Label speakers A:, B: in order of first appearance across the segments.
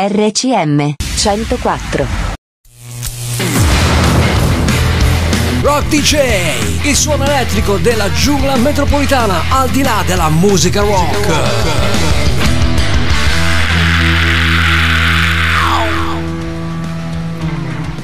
A: RCM 104
B: Rock DJ, il suono elettrico della giungla metropolitana al di là della musica rock.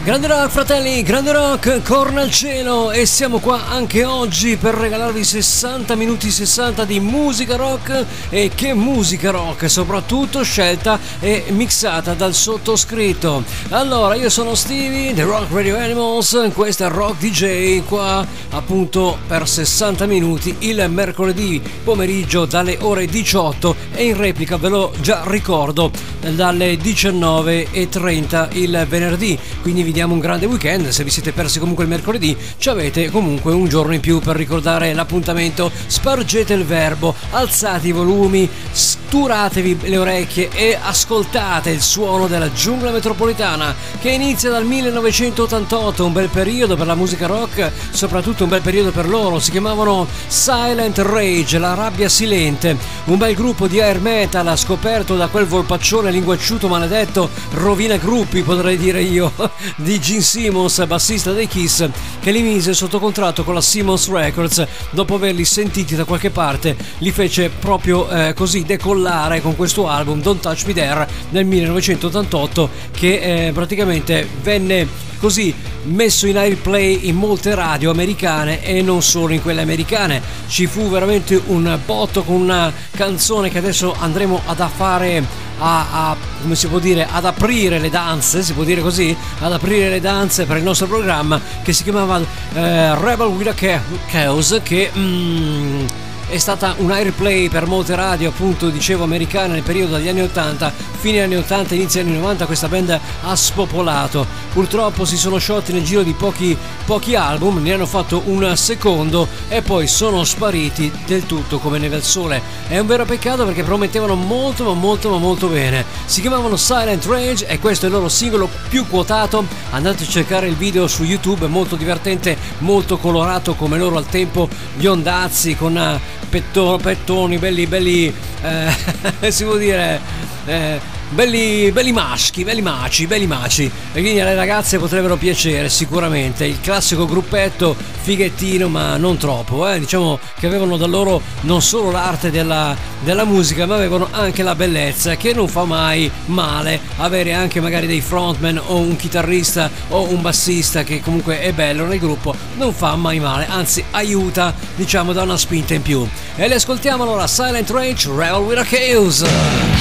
B: Grande rock fratelli, grande rock, corna al cielo. E siamo qua anche oggi per regalarvi 60 minuti 60 di musica rock. E che musica rock, soprattutto scelta e mixata dal sottoscritto. Allora, io sono Stevie, The Rock Radio Animals, questo è Rock DJ qua appunto per 60 minuti il mercoledì pomeriggio dalle ore 18 e in replica ve lo già ricordo dalle 19.30 il venerdì, quindi vi diamo un grande weekend. Se vi siete persi comunque il mercoledì, ci avete comunque un giorno in più per ricordare l'appuntamento. Spargete il verbo, alzate i volumi, sturatevi le orecchie e ascoltate il suono della giungla metropolitana che inizia dal 1988, un bel periodo per la musica rock, soprattutto un bel periodo per loro. Si chiamavano Silent Rage, la rabbia silente, un bel gruppo di air metal scoperto da quel volpaccione linguacciuto maledetto, rovina gruppi potrei dire io, di Gene Simmons, bassista dei Kiss, che li mise sotto contratto con la Simmons Records dopo averli sentiti da qualche parte, li fece proprio eh, così decollare con questo album Don't Touch Me There nel 1988 che eh, praticamente venne così messo in airplay in molte radio americane e non solo in quelle americane. Ci fu veramente un botto con una canzone che adesso andremo ad a fare a, a, come si può dire ad aprire le danze si può dire così? Ad aprire le danze per il nostro programma che si chiamava eh, Rebel with a Chaos che mm, è stata un airplay per molte radio, appunto, dicevo, americane nel periodo degli anni 80, fine anni 80, inizio anni 90, questa band ha spopolato. Purtroppo si sono sciolti nel giro di pochi, pochi album, ne hanno fatto un secondo e poi sono spariti del tutto come neve al sole. È un vero peccato perché promettevano molto, ma molto, ma molto bene. Si chiamavano Silent Rage e questo è il loro singolo più quotato. Andate a cercare il video su YouTube, è molto divertente, molto colorato come loro al tempo, biondazzi con petto, pettoni belli, belli, eh, si può dire, eh, belli, belli maschi, belli maci, belli maci. E quindi alle ragazze potrebbero piacere sicuramente. Il classico gruppetto fighettino, ma non troppo. Eh? Diciamo che avevano da loro non solo l'arte della, della musica, ma avevano anche la bellezza, che non fa mai male avere anche magari dei frontman o un chitarrista o un bassista che comunque è bello nel gruppo, non fa mai male, anzi aiuta, diciamo, da una spinta in più. E le ascoltiamo allora Silent Rage, Rebel with a Chaos.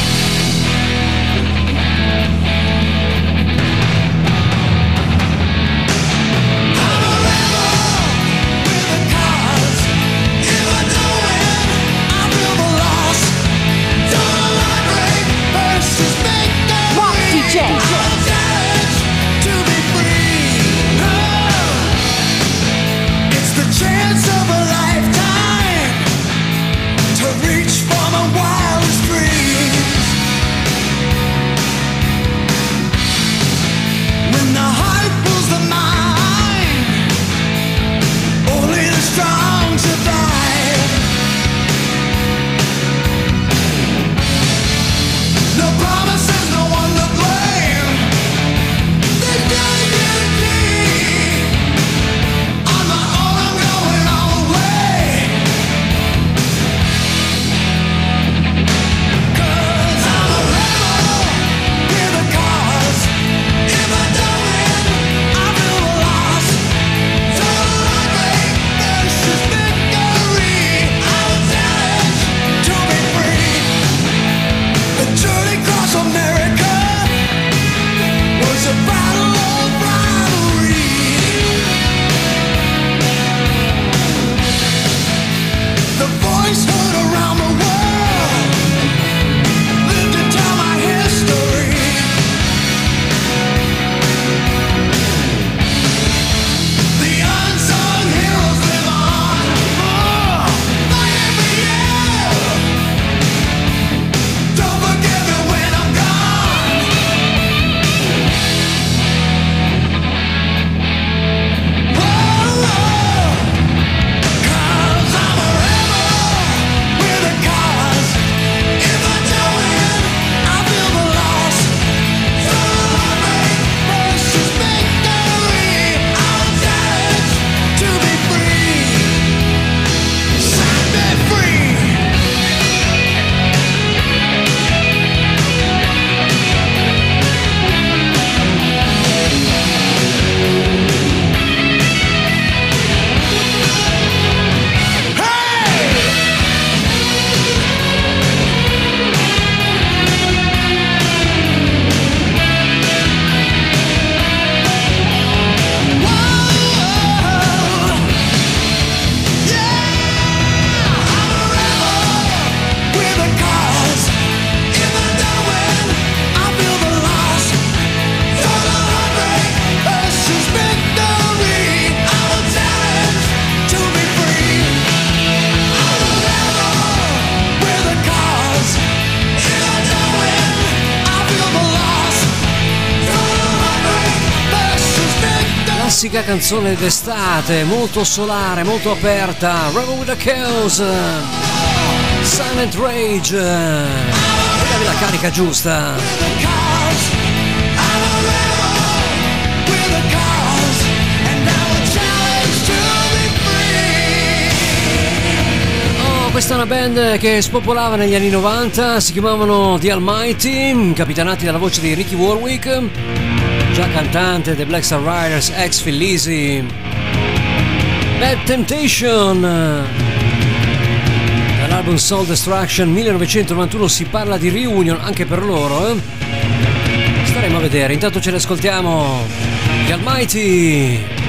C: Classica canzone d'estate, molto solare, molto aperta. Rebel with the Chaos. Silent Rage. Davi la carica giusta. questa è una band che spopolava negli anni 90, si chiamavano The Almighty, capitanati dalla voce di Ricky Warwick, già cantante dei Black Star Riders, ex Phil Bad Temptation. Dall'album Soul Destruction 1991 si parla di reunion anche per loro, eh? Staremo a vedere, intanto ce le ascoltiamo. The Almighty.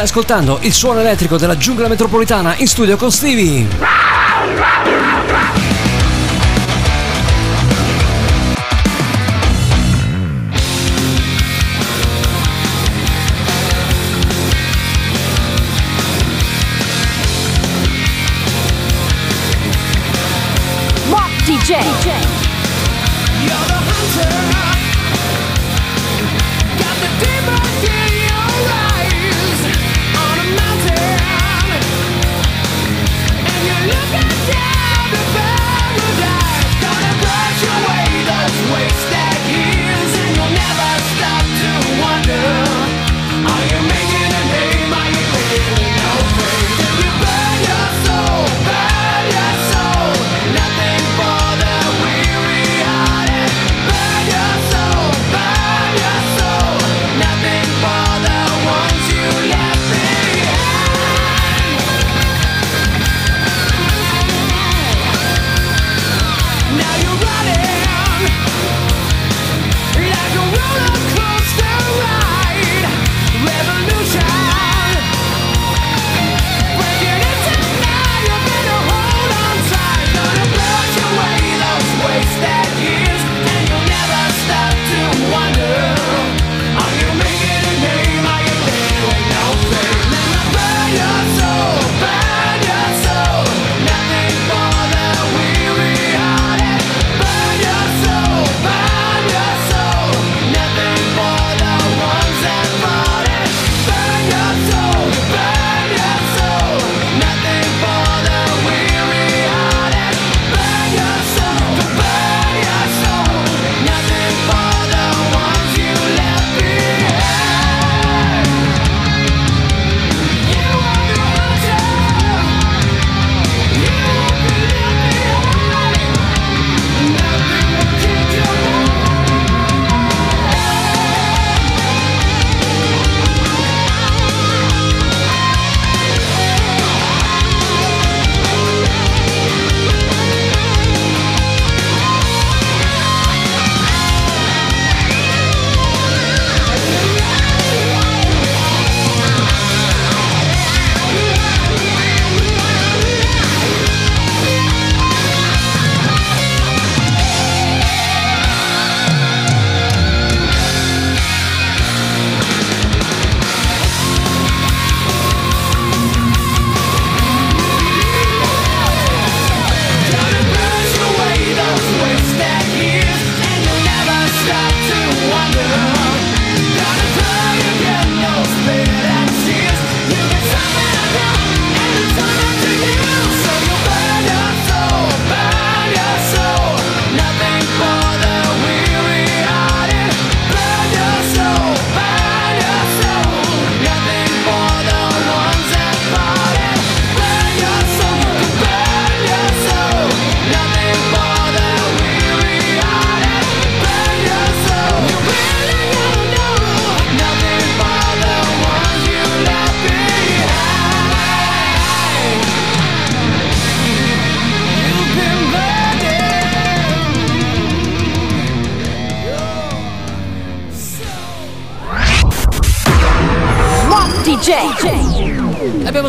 C: Stai ascoltando il suono elettrico della giungla metropolitana in studio con Stevie.
B: DJ. DJ.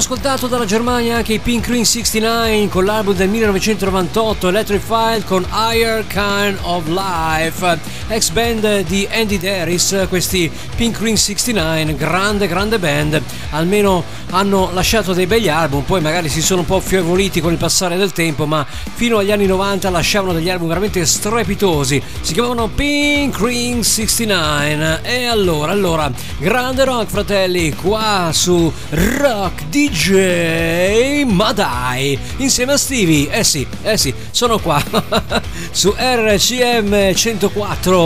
B: Ascoltato dalla Germania anche i Pink Green 69 con l'album del 1998 Electrified con Higher Kind of Life, ex band di Andy Daris, questi Pink Green 69, grande grande band, almeno hanno lasciato dei begli album, poi magari si sono un po' affievoliti con il passare del tempo, ma fino agli anni 90 lasciavano degli album veramente strepitosi, si chiamavano Pink Green 69 e allora, allora, grande rock fratelli, qua su Rock DJ, ma dai, insieme a Stevie, eh sì, eh sì, sono qua su RCM 104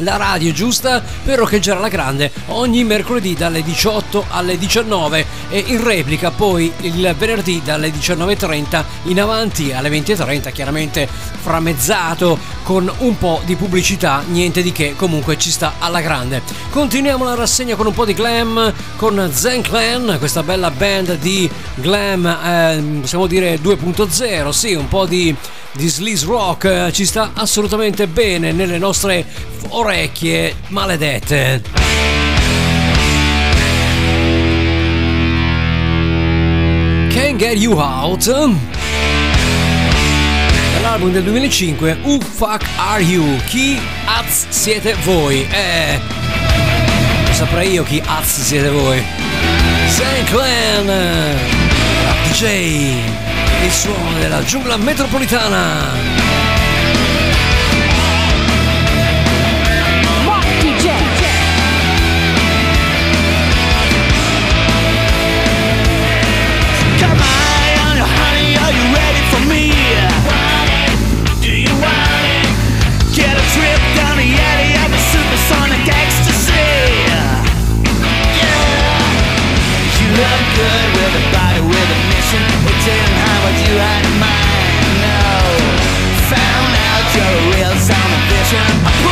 B: la radio giusta per roccheggiare alla grande ogni mercoledì dalle 18 alle 19 e in replica poi il venerdì dalle 19.30 in avanti alle 20.30 chiaramente framezzato con un po' di pubblicità niente di che comunque ci sta alla grande. Continuiamo la rassegna con un po' di glam con Zen Clan questa bella band di glam eh, possiamo dire 2.0 sì un po' di di sleaze rock eh, ci sta assolutamente bene nelle nostre orecchie maledette. Can't Get You Out dall'album del 2005 Who Fuck Are You? Chi az siete voi? Eh, lo saprei io chi az siete voi. St. Clan, Rock DJ, il suono della giungla metropolitana. I'm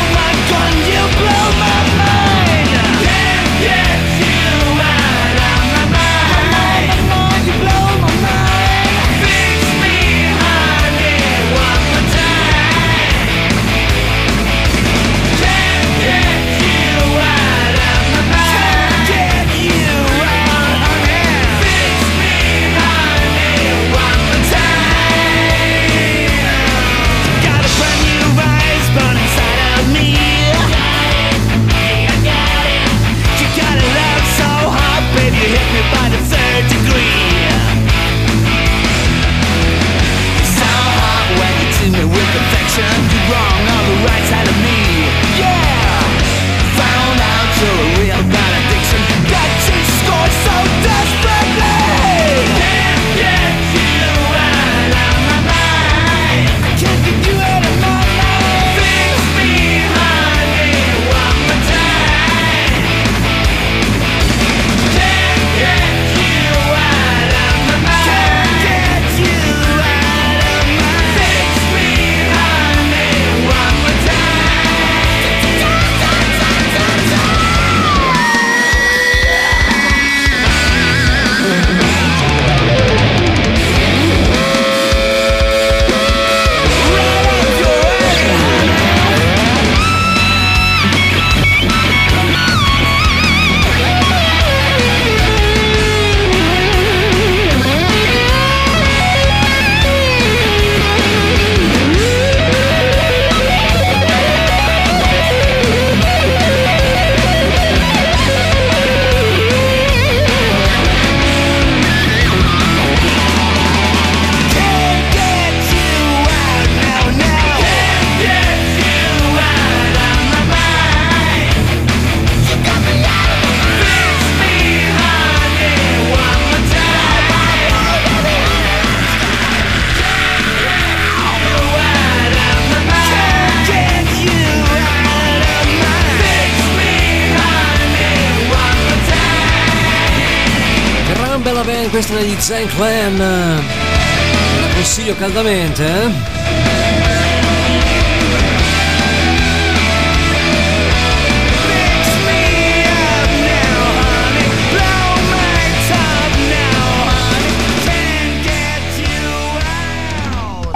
B: caldamente.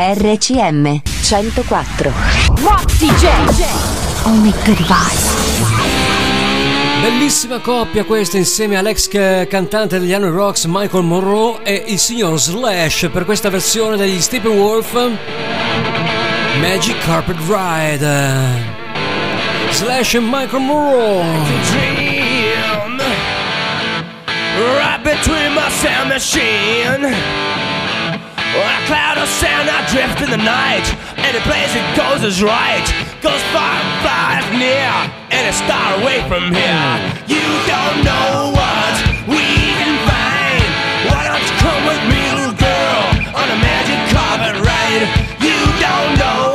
D: RCM 104 Rock DJ Only good Goodbye
B: Bellissima coppia questa insieme all'ex cantante degli Anno Rocks Michael Monroe e il signor Slash per questa versione degli Steppenwolf Magic Carpet Ride Slash e Michael Monroe.
C: Dream Right between my sound machine A cloud of sand I drift in the night. any place it goes is right. Goes far, far near, and it's far away from here. You don't know what we can find. Why don't you come with me, little girl, on a magic carpet ride? You don't know.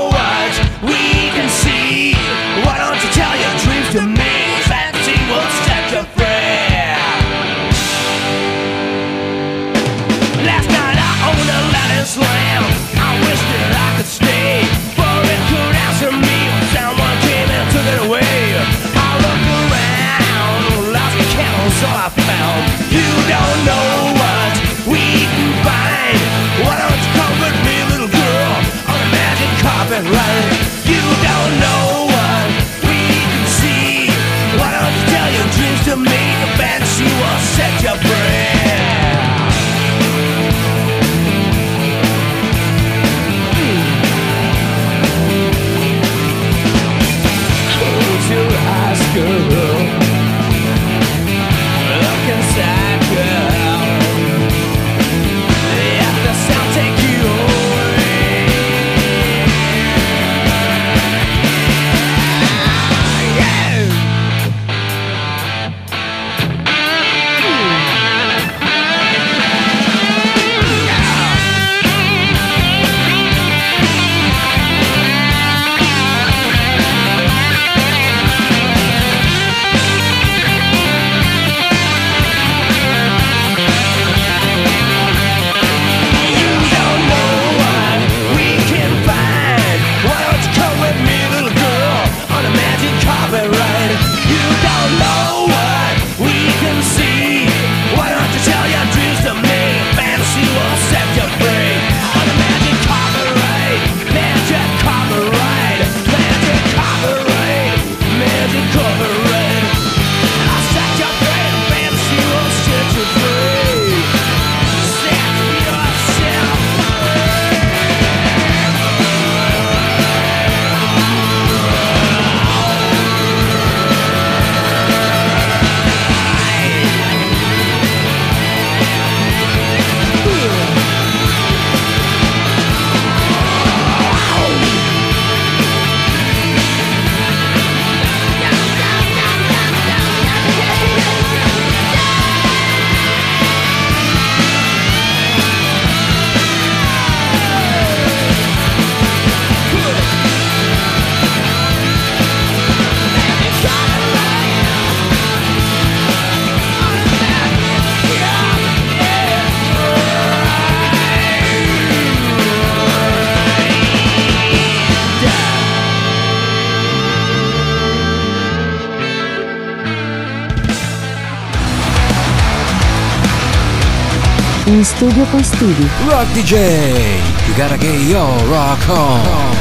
D: Studi.
B: Rock DJ, you gotta get your rock on.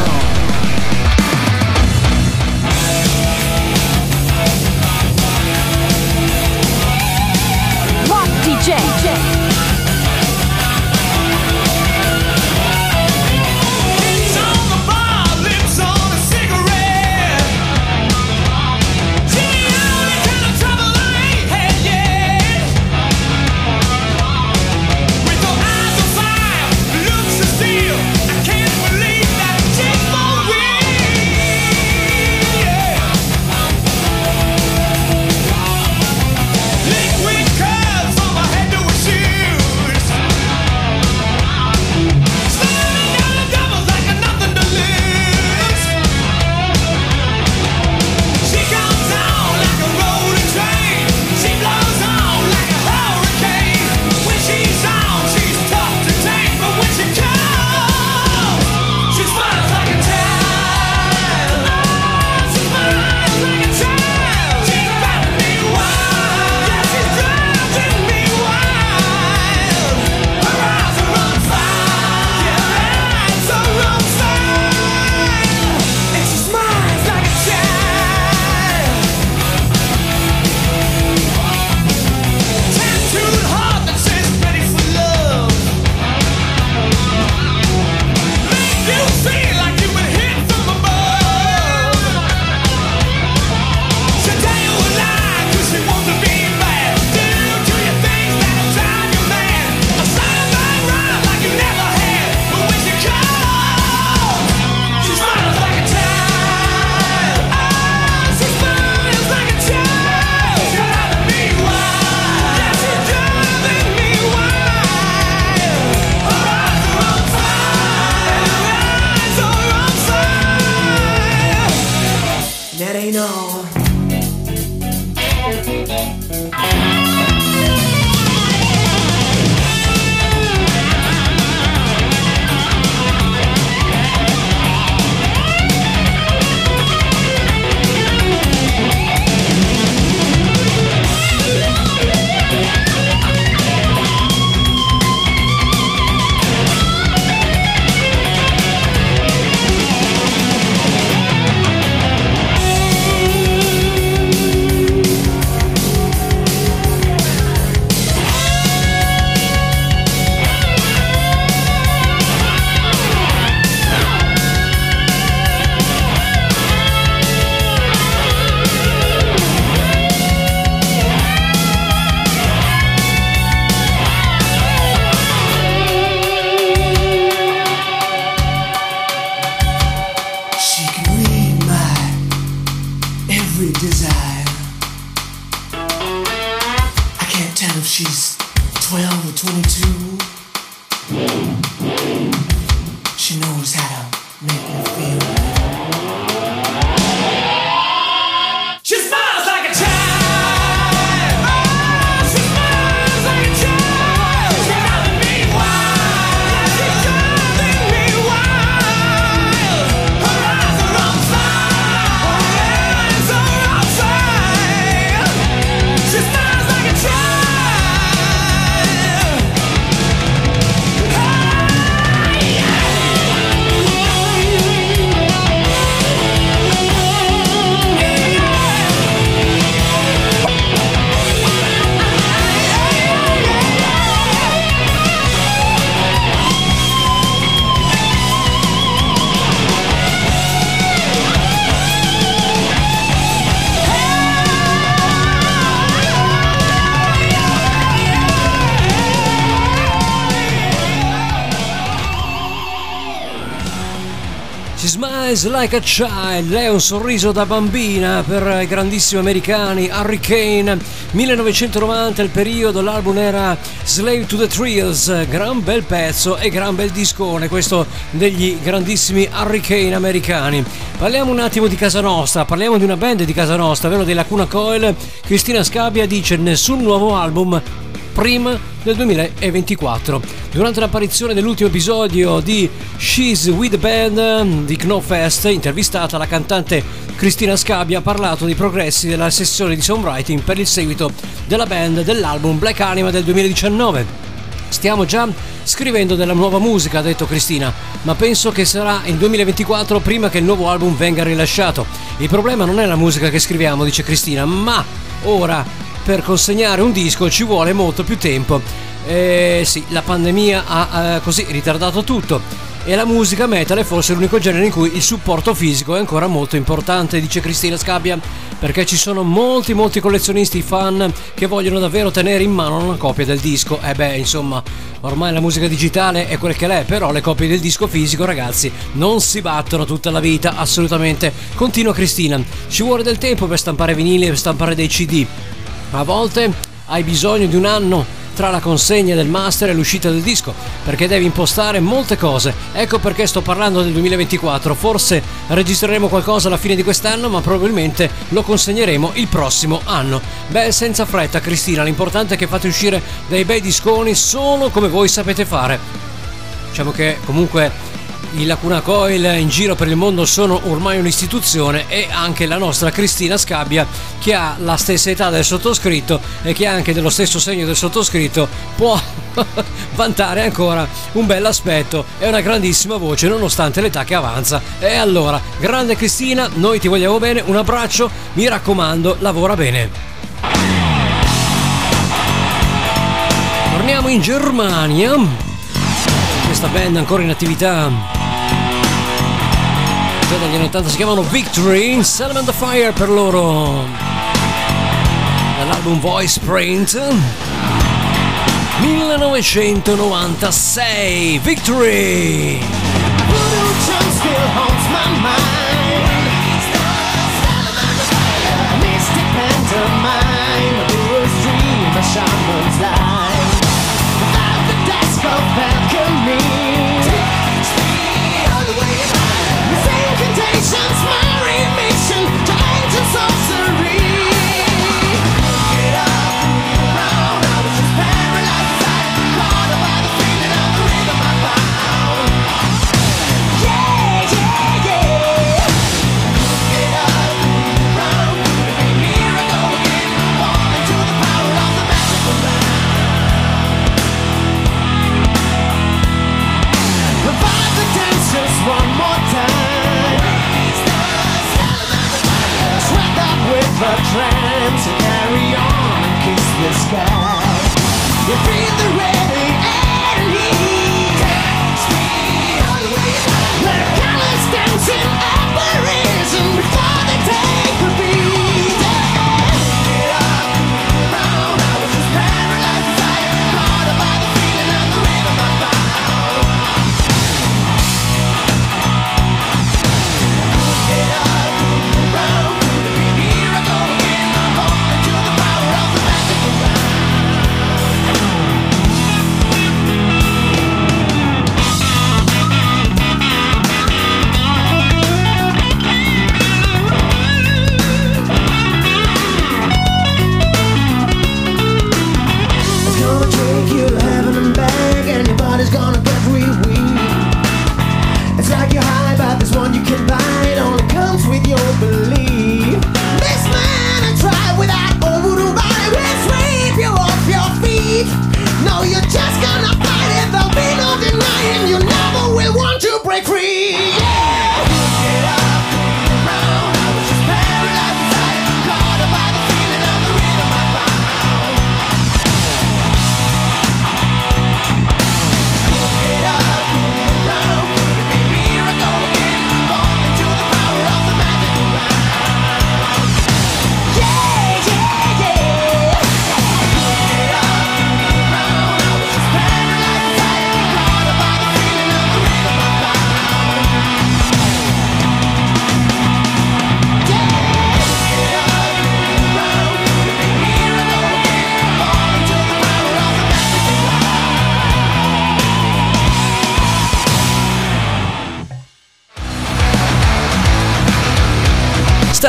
A: Like a child,
B: lei ha un sorriso da bambina per i grandissimi americani Hurricane 1990 il periodo, l'album era Slave to the Thrills, gran bel pezzo e gran bel discone questo degli grandissimi Hurricane americani. Parliamo un attimo di casa nostra, parliamo di una band di casa nostra, ovvero dei Lacuna Coil. Cristina Scabbia dice nessun nuovo album prima del 2024. Durante l'apparizione dell'ultimo episodio di She's With The Band di Knowfest, intervistata la cantante Cristina Scabbia ha parlato dei progressi della sessione di songwriting per il seguito della band dell'album Black Anima del 2019. Stiamo già scrivendo della nuova musica, ha detto Cristina, ma penso che sarà il 2024 prima che il nuovo album venga rilasciato. Il problema non è la musica che scriviamo, dice Cristina, ma ora per consegnare un disco ci vuole molto più tempo. Eh, sì, la pandemia ha eh, così ritardato tutto e la musica metal è forse l'unico genere in cui il supporto fisico è ancora molto importante, dice Cristina Scabbia, perché ci sono molti molti collezionisti fan che vogliono davvero tenere in mano una copia del disco. E beh, insomma, ormai la musica digitale è quel che l'è, però le copie del disco fisico, ragazzi, non si battono tutta la vita, assolutamente. Continua Cristina, ci vuole del tempo per stampare vinili e per stampare dei CD. A volte hai bisogno di un anno tra la consegna del master e l'uscita del disco, perché devi impostare molte cose. Ecco perché sto parlando del 2024. Forse registreremo qualcosa alla fine di quest'anno, ma probabilmente lo consegneremo il prossimo anno. Beh, senza fretta, Cristina, l'importante è che fate uscire dei bei disconi solo come voi sapete fare. Diciamo che comunque i Lacuna Coil in giro per il mondo sono ormai un'istituzione e anche la nostra Cristina Scabbia che ha la stessa età del sottoscritto e che anche dello stesso segno del sottoscritto può vantare ancora un bel aspetto e una grandissima voce nonostante l'età che avanza. E allora, grande Cristina, noi ti vogliamo bene, un abbraccio, mi raccomando, lavora bene. Torniamo in Germania. Questa band ancora in attività già dagli anni 80 si chiamano Victory, Salmon the Fire per loro. Dall'album Voice Print. 1996 Victory
A: sky You feed the rain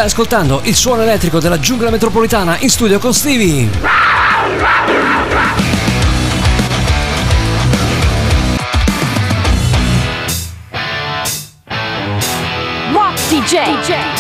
B: Stai ascoltando il suono elettrico della giungla metropolitana in studio con Stevie.
C: DJ. DJ.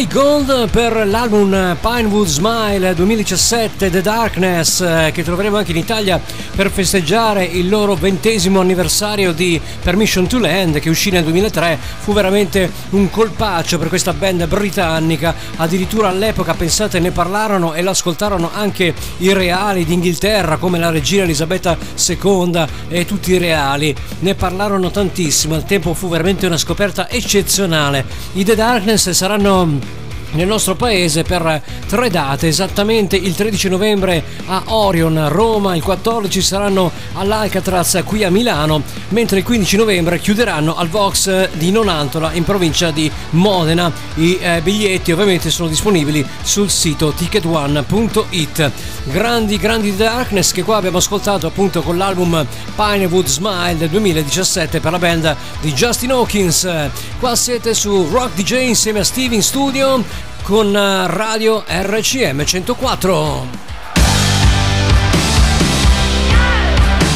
B: Barry Gold per l'album Pinewood Smile 2017 The Darkness eh, che troveremo anche in Italia per festeggiare il loro ventesimo anniversario di Permission to Land che uscì nel 2003, fu veramente un colpaccio per questa band britannica, addirittura all'epoca pensate ne parlarono e l'ascoltarono anche i reali d'Inghilterra come la regina Elisabetta II e tutti i reali, ne parlarono tantissimo, al tempo fu veramente una scoperta eccezionale. I The Darkness saranno nel nostro paese per tre date, esattamente il 13 novembre a Orion a Roma, il 14 saranno all'Alcatraz qui a Milano, mentre il 15 novembre chiuderanno al Vox di Nonantola in provincia di Modena. I eh, biglietti ovviamente sono disponibili sul sito ticketone.it. Grandi, grandi Darkness che qua abbiamo ascoltato appunto con l'album Pinewood Smile del 2017 per la band di Justin Hawkins. Qua siete su Rock DJ insieme a Steve in studio con eh, Radio RCM 104.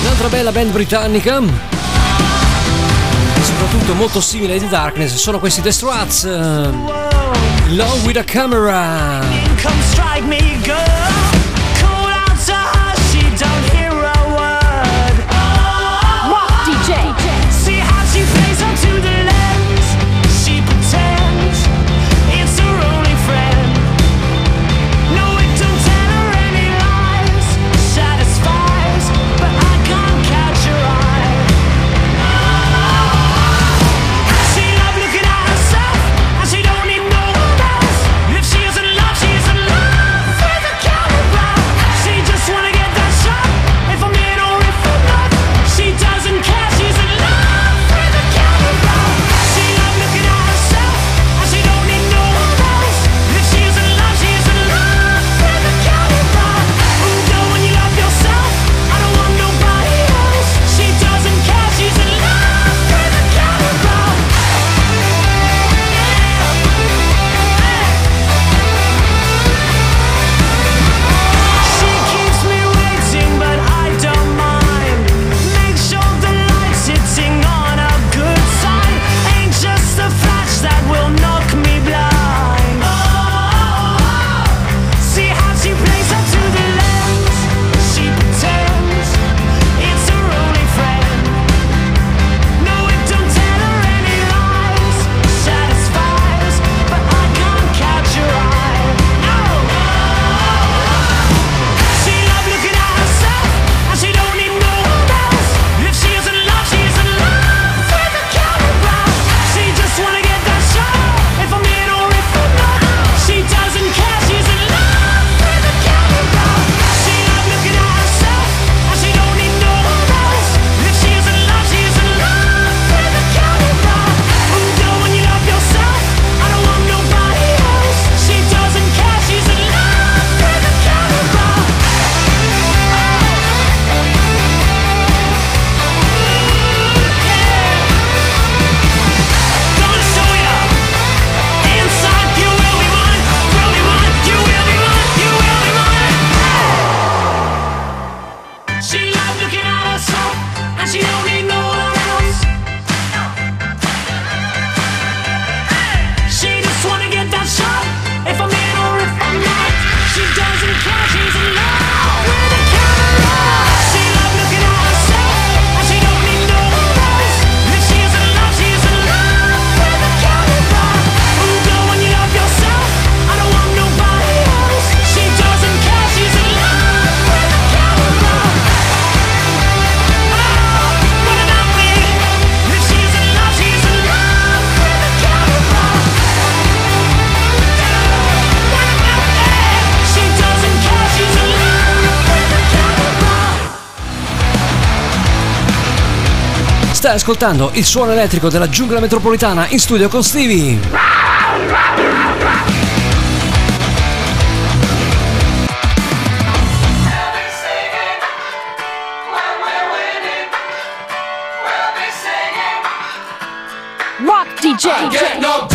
B: Un'altra bella band britannica, soprattutto molto simile ai The Darkness, sono questi The Struts.
C: Eh, Love with a Camera.
B: Stai ascoltando il suono elettrico della giungla metropolitana in studio con Stevie.
D: Rock DJ.
A: I get
B: no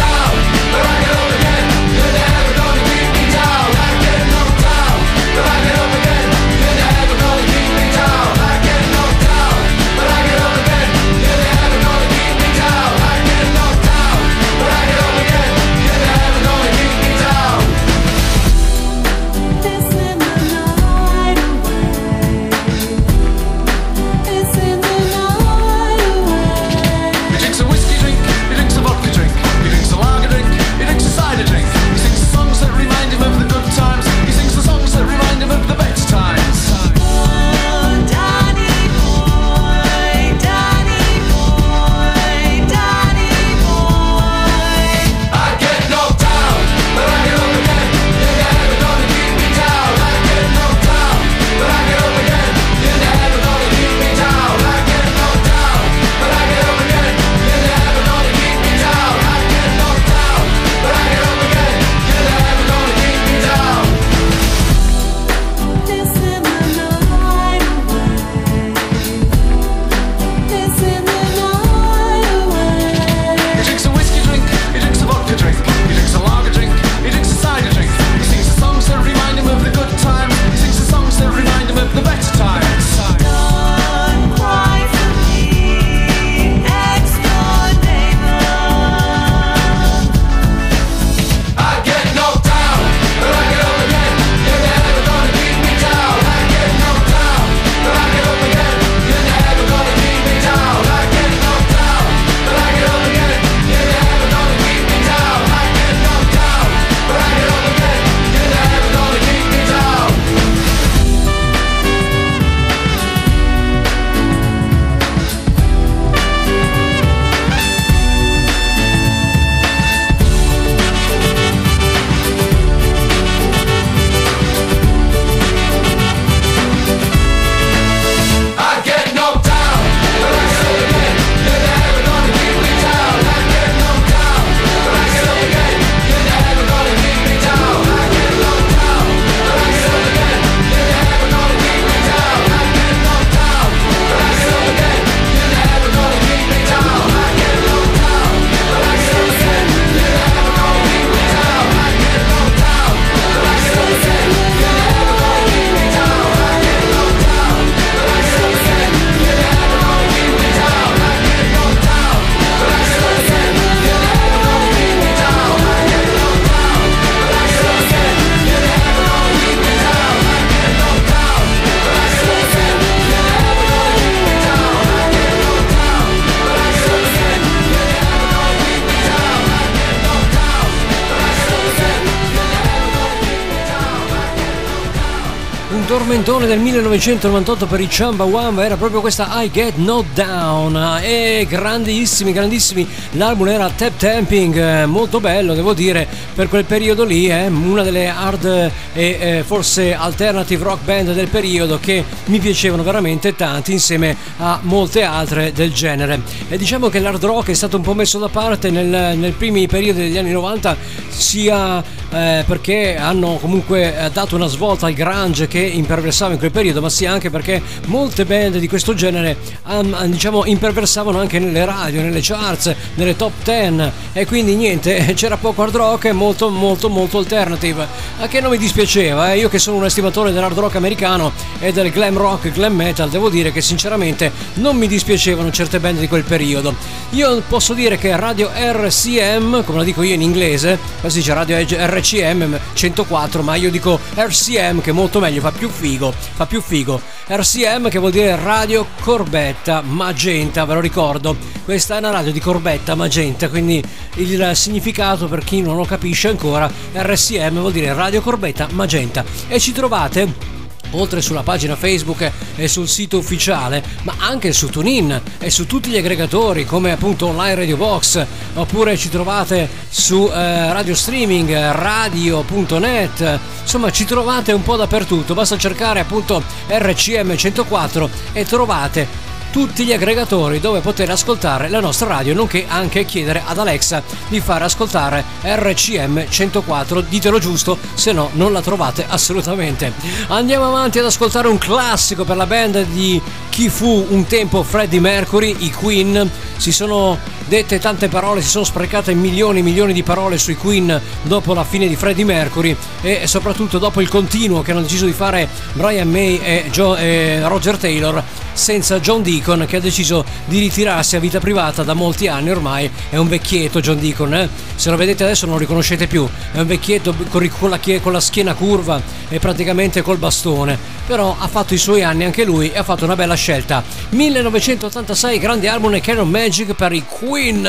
B: 1998 per i Chamba Wamba era proprio questa I Get No Down e grandissimi, grandissimi. L'album era Tap Tamping, eh, molto bello devo dire per quel periodo lì, eh, una delle hard e eh, forse alternative rock band del periodo che mi piacevano veramente tanti insieme a molte altre del genere. E diciamo che l'hard rock è stato un po' messo da parte nel, nel primi periodi degli anni 90 sia eh, perché hanno comunque eh, dato una svolta al grunge che imperversava in quel periodo, ma sia anche perché molte band di questo genere um, diciamo imperversavano anche nelle radio, nelle charts, nelle top 10 e quindi niente, c'era poco hard rock e molto molto molto alternative. A che non mi dispiaceva, eh? io che sono un estimatore dell'hard rock americano e del glam rock, glam metal, devo dire che sinceramente non mi dispiacevano certe band di quel periodo. Io posso dire che Radio RCM, come la dico io in inglese, qua si dice Radio RCM 104, ma io dico RCM che è molto meglio, fa più figo, fa più figo. RCM che vuol dire Radio Corbetta Magenta, ve lo ricordo. Questa è una radio di Corbetta Magenta, quindi il significato per chi non lo capisce ancora, RCM vuol dire Radio Corbetta Magenta. E ci trovate oltre sulla pagina Facebook e sul sito ufficiale, ma anche su TuneIn e su tutti gli aggregatori come appunto Online Radio Box, oppure ci trovate su eh, radio streaming, radio.net, insomma ci trovate un po' dappertutto, basta cercare appunto RCM 104 e trovate tutti gli aggregatori dove poter ascoltare la nostra radio, nonché anche chiedere ad Alexa di far ascoltare RCM 104. Ditelo giusto, se no non la trovate assolutamente. Andiamo avanti ad ascoltare un classico per la band di chi fu un tempo Freddie Mercury, i Queen. Si sono dette tante parole, si sono sprecate milioni e milioni di parole sui Queen dopo la fine di Freddie Mercury e soprattutto dopo il continuo che hanno deciso di fare Brian May e, Joe, e Roger Taylor senza John Deacon che ha deciso di ritirarsi a vita privata da molti anni ormai. È un vecchietto John Deacon eh? se lo vedete adesso non lo riconoscete più. È un vecchietto con la, con la schiena curva e praticamente col bastone. Però ha fatto i suoi anni anche lui e ha fatto una bella scelta. 1986 grande album e Canon Magic per i Queen.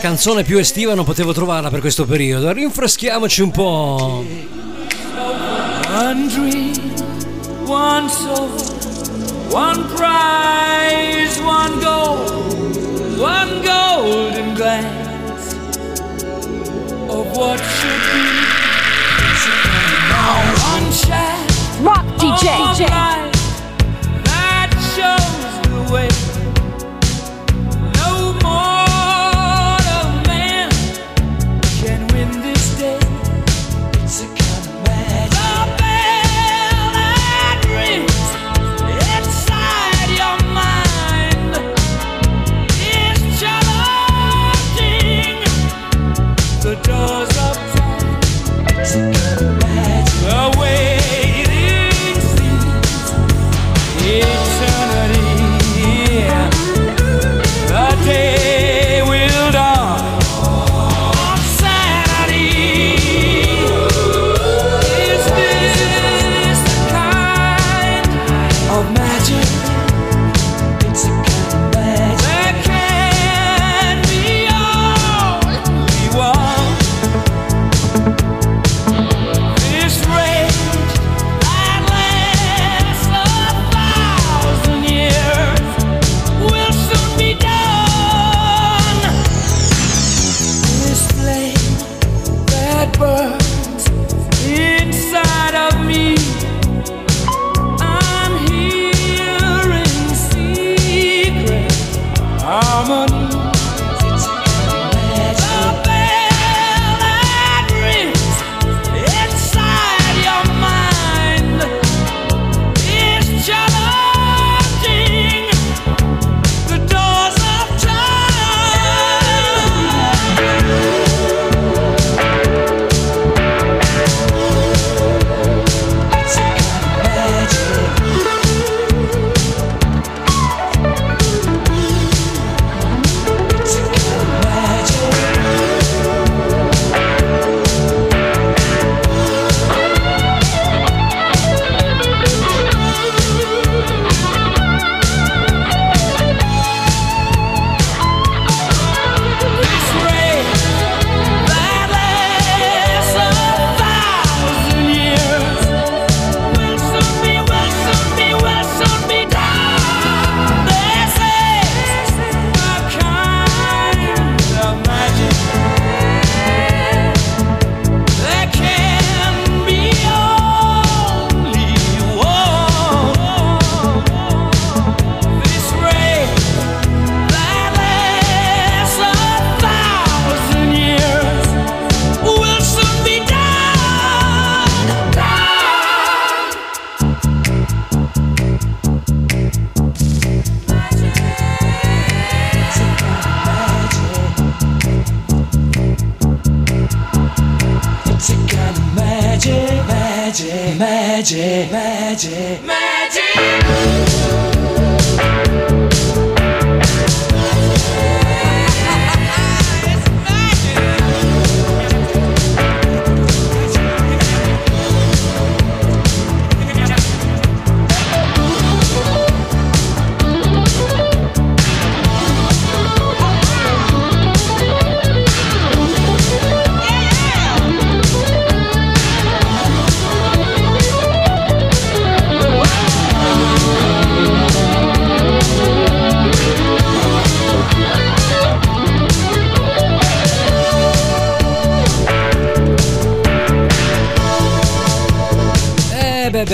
B: Canzone più estiva non potevo trovarla per questo periodo. Rinfreschiamoci un po'
A: One dream, one soul, one prize, one goal, one golden glance of what should be. It's a kind of one shaft
D: Rock DJ.
A: that shows the way.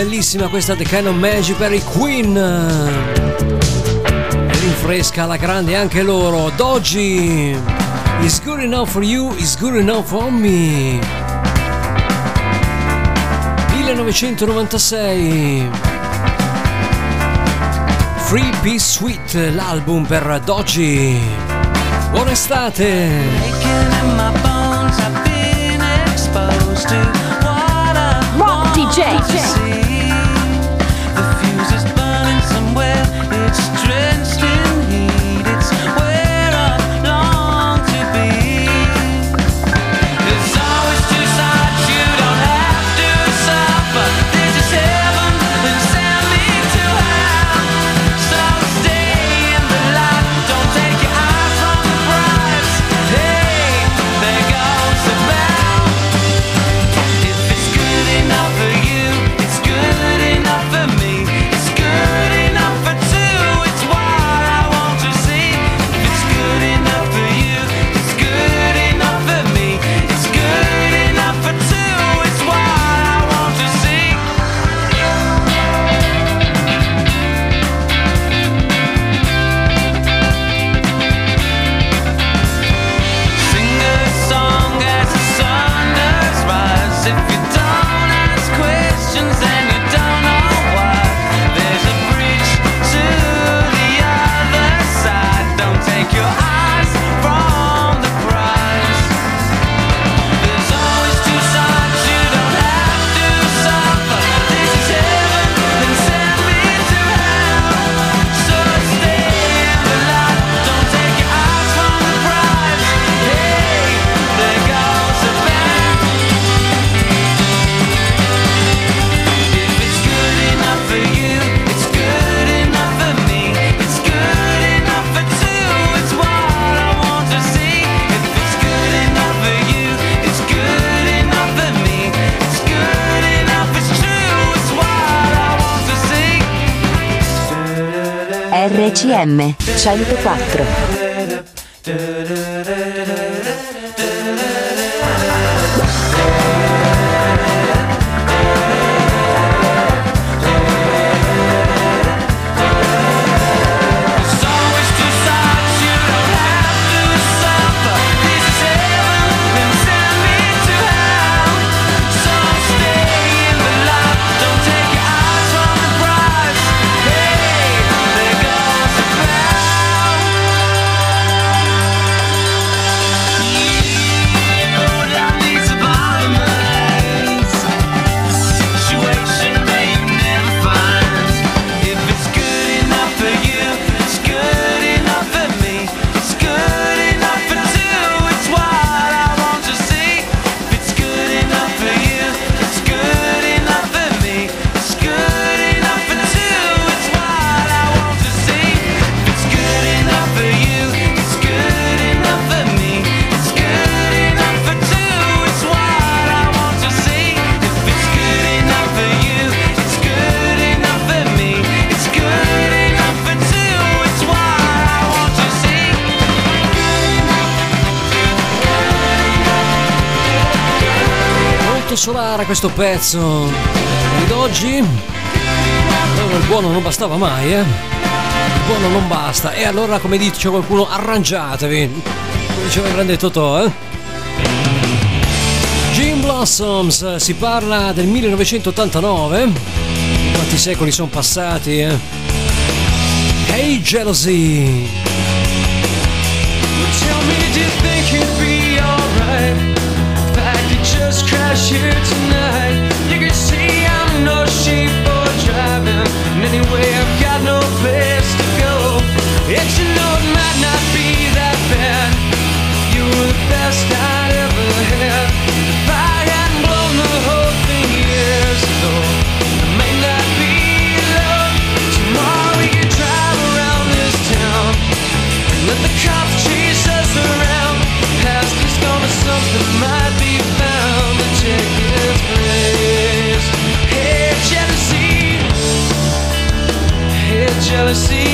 B: bellissima questa The Canon Magic per i Queen. E rinfresca la grande anche loro. Doggy, is good enough for you, is good enough for me. 1996. Free Peace Suite, l'album per Doggy. Buona estate!
E: Rock DJ.
C: DJ.
D: FM 104.
B: Solara questo pezzo ed oggi il buono non bastava mai eh? il buono non basta e allora come dice qualcuno arrangiatevi come diceva il grande Totò eh? Jim Blossoms si parla del 1989 quanti secoli sono passati eh? Hey Jealousy
C: Tell me, do you think you'd be crash here tonight. You can see I'm no for driving.
F: Anyway, I've
B: got no place to go. And you know it might not be that bad. You were the best I'd ever had. If I had blown the whole thing years ago, I not be alone. Tomorrow we drive around this town and let the cops chase us around. Past is gonna something mine. jealousy.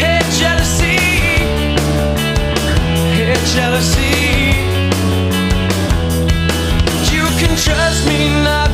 B: Hey, jealousy. Hey, jealousy. You can trust me now.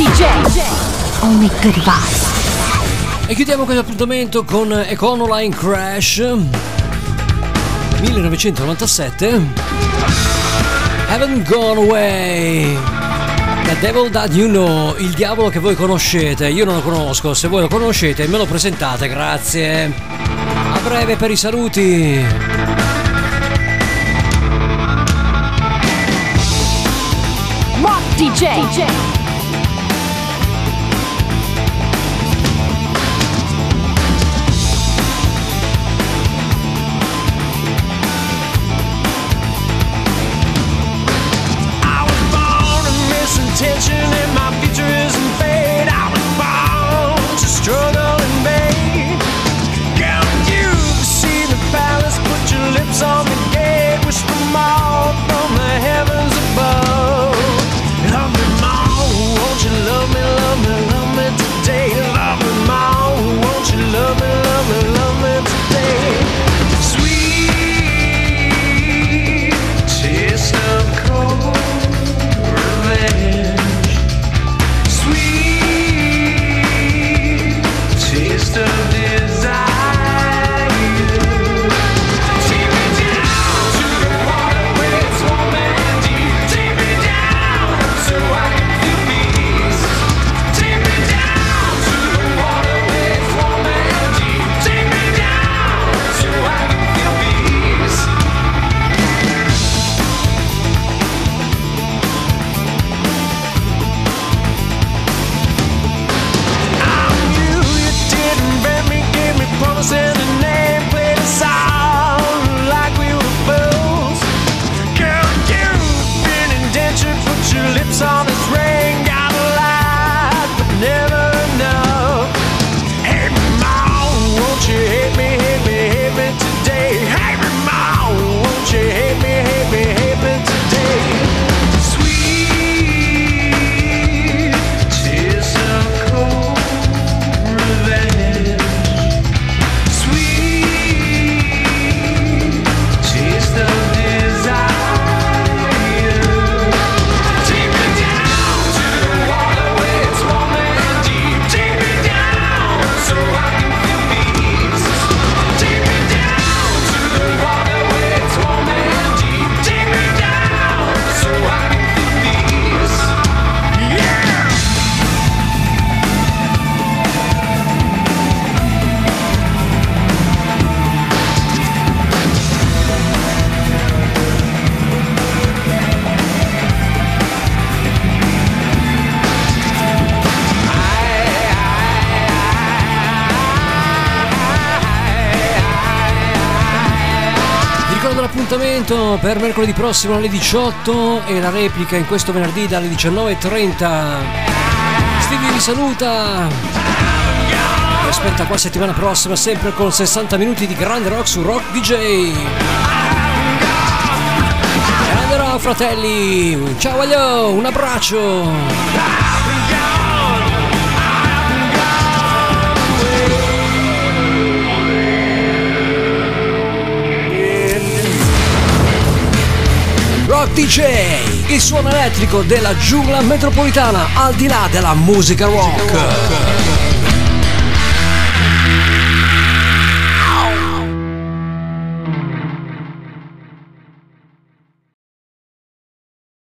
B: DJ. Only good vibes. E chiudiamo questo appuntamento con Econoline Crash 1997 Haven't Gone Away The Devil That You Know Il diavolo che voi conoscete Io non lo conosco Se voi lo conoscete me lo presentate Grazie A breve per i saluti
C: DJ. DJ. appuntamento per mercoledì prossimo alle 18 e la replica in questo venerdì dalle 19.30. Stevie vi saluta. Vi aspetta qua settimana prossima sempre con 60 minuti di grande rock su Rock DJ. E rock fratelli, ciao aglio, un abbraccio. DJ, il suono elettrico della giungla metropolitana al di là della musica rock.